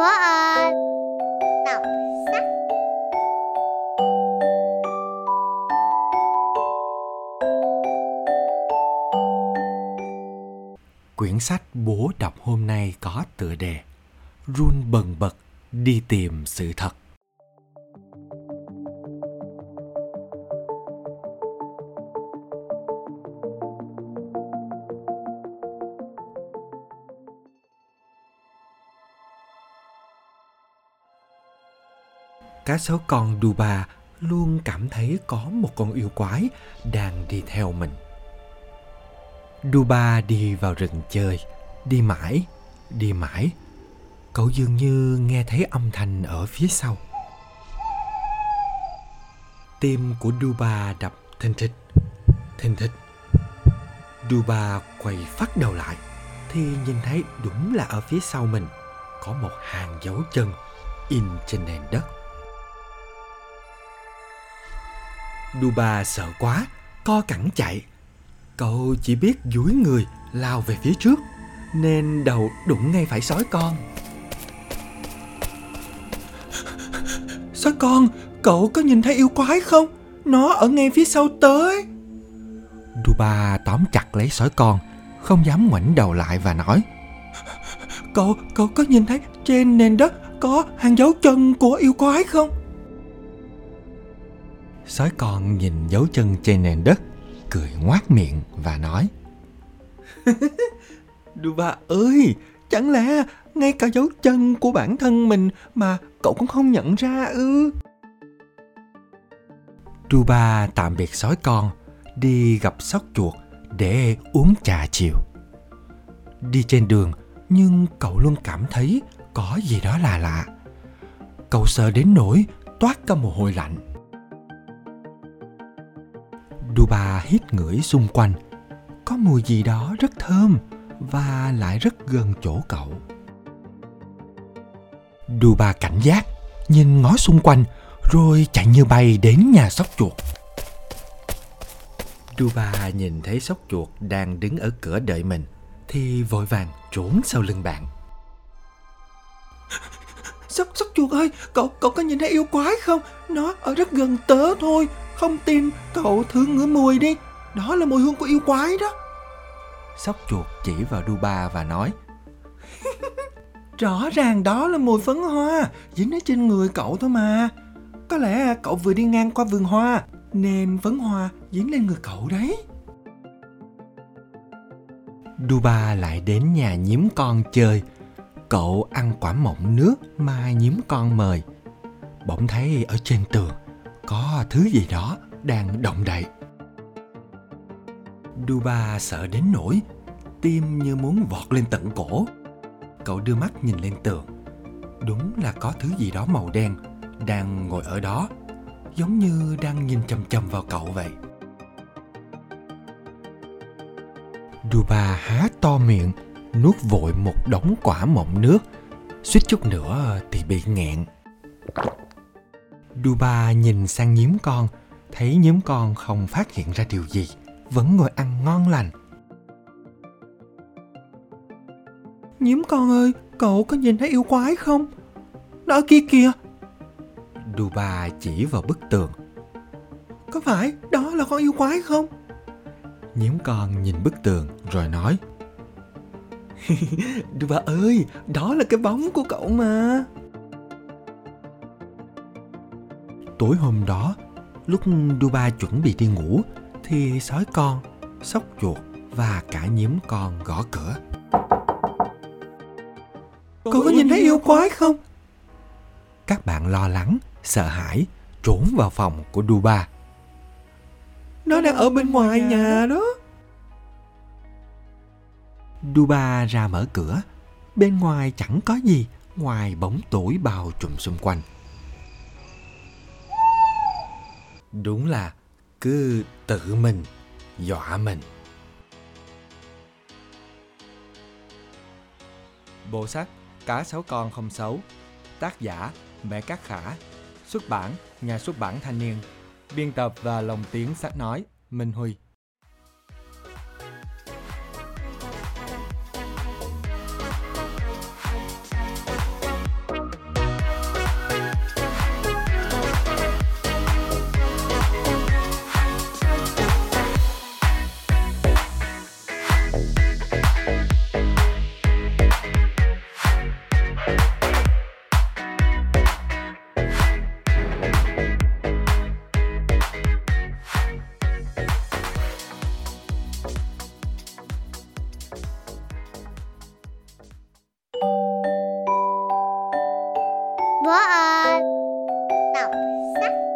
bố ơi Đọc sách Quyển sách bố đọc hôm nay có tựa đề Run bần bật đi tìm sự thật. Cá sấu con Duba luôn cảm thấy có một con yêu quái đang đi theo mình. Duba đi vào rừng chơi, đi mãi, đi mãi. Cậu dường như nghe thấy âm thanh ở phía sau. Tim của Duba đập thình thịch, thình thịch. Duba quay phát đầu lại thì nhìn thấy đúng là ở phía sau mình có một hàng dấu chân in trên nền đất. Duba sợ quá, co cẳng chạy. Cậu chỉ biết dúi người lao về phía trước, nên đầu đụng ngay phải sói con. Sói con, cậu có nhìn thấy yêu quái không? Nó ở ngay phía sau tới. Duba tóm chặt lấy sói con, không dám ngoảnh đầu lại và nói. Cậu, cậu có nhìn thấy trên nền đất có hàng dấu chân của yêu quái không? Sói con nhìn dấu chân trên nền đất, cười ngoác miệng và nói. Duba ơi, chẳng lẽ ngay cả dấu chân của bản thân mình mà cậu cũng không nhận ra ư? Duba tạm biệt sói con, đi gặp sóc chuột để uống trà chiều. Đi trên đường, nhưng cậu luôn cảm thấy có gì đó là lạ. Cậu sợ đến nỗi toát cả mồ hôi lạnh. Duba hít ngửi xung quanh. Có mùi gì đó rất thơm và lại rất gần chỗ cậu. Duba cảnh giác, nhìn ngó xung quanh rồi chạy như bay đến nhà sóc chuột. Duba nhìn thấy sóc chuột đang đứng ở cửa đợi mình thì vội vàng trốn sau lưng bạn. Sóc sóc chuột ơi, cậu cậu có nhìn thấy yêu quái không? Nó ở rất gần tớ thôi, không tin cậu thử ngửi mùi đi, đó là mùi hương của yêu quái đó. Sóc chuột chỉ vào Duba và nói Rõ ràng đó là mùi phấn hoa Dính ở trên người cậu thôi mà. Có lẽ cậu vừa đi ngang qua vườn hoa Nên phấn hoa dính lên người cậu đấy. Duba lại đến nhà nhím con chơi. Cậu ăn quả mọng nước mà nhím con mời. Bỗng thấy ở trên tường có thứ gì đó đang động đậy Duba sợ đến nỗi tim như muốn vọt lên tận cổ. Cậu đưa mắt nhìn lên tường. Đúng là có thứ gì đó màu đen đang ngồi ở đó, giống như đang nhìn chầm chầm vào cậu vậy. Duba há to miệng, nuốt vội một đống quả mọng nước, suýt chút nữa thì bị nghẹn. Duba nhìn sang nhím con, thấy nhím con không phát hiện ra điều gì, vẫn ngồi ăn ngon lành. Nhím con ơi, cậu có nhìn thấy yêu quái không? Nó ở kia kìa. Duba chỉ vào bức tường. Có phải đó là con yêu quái không? Nhím con nhìn bức tường rồi nói. Duba ơi, đó là cái bóng của cậu mà. Tối hôm đó, lúc Duba chuẩn bị đi ngủ, thì sói con, sóc chuột và cả nhím con gõ cửa. Cậu có nhìn thấy yêu quái không? Các bạn lo lắng, sợ hãi, trốn vào phòng của Duba. Nó đang ở bên ngoài nhà đó. Duba ra mở cửa. Bên ngoài chẳng có gì ngoài bóng tối bao trùm xung quanh. Đúng là cứ tự mình, dọa mình. Bộ sách Cá sấu con không xấu, Tác giả Mẹ Cát Khả, Xuất bản Nhà xuất bản Thanh niên, Biên tập và lồng tiếng sách nói Minh Huy 三三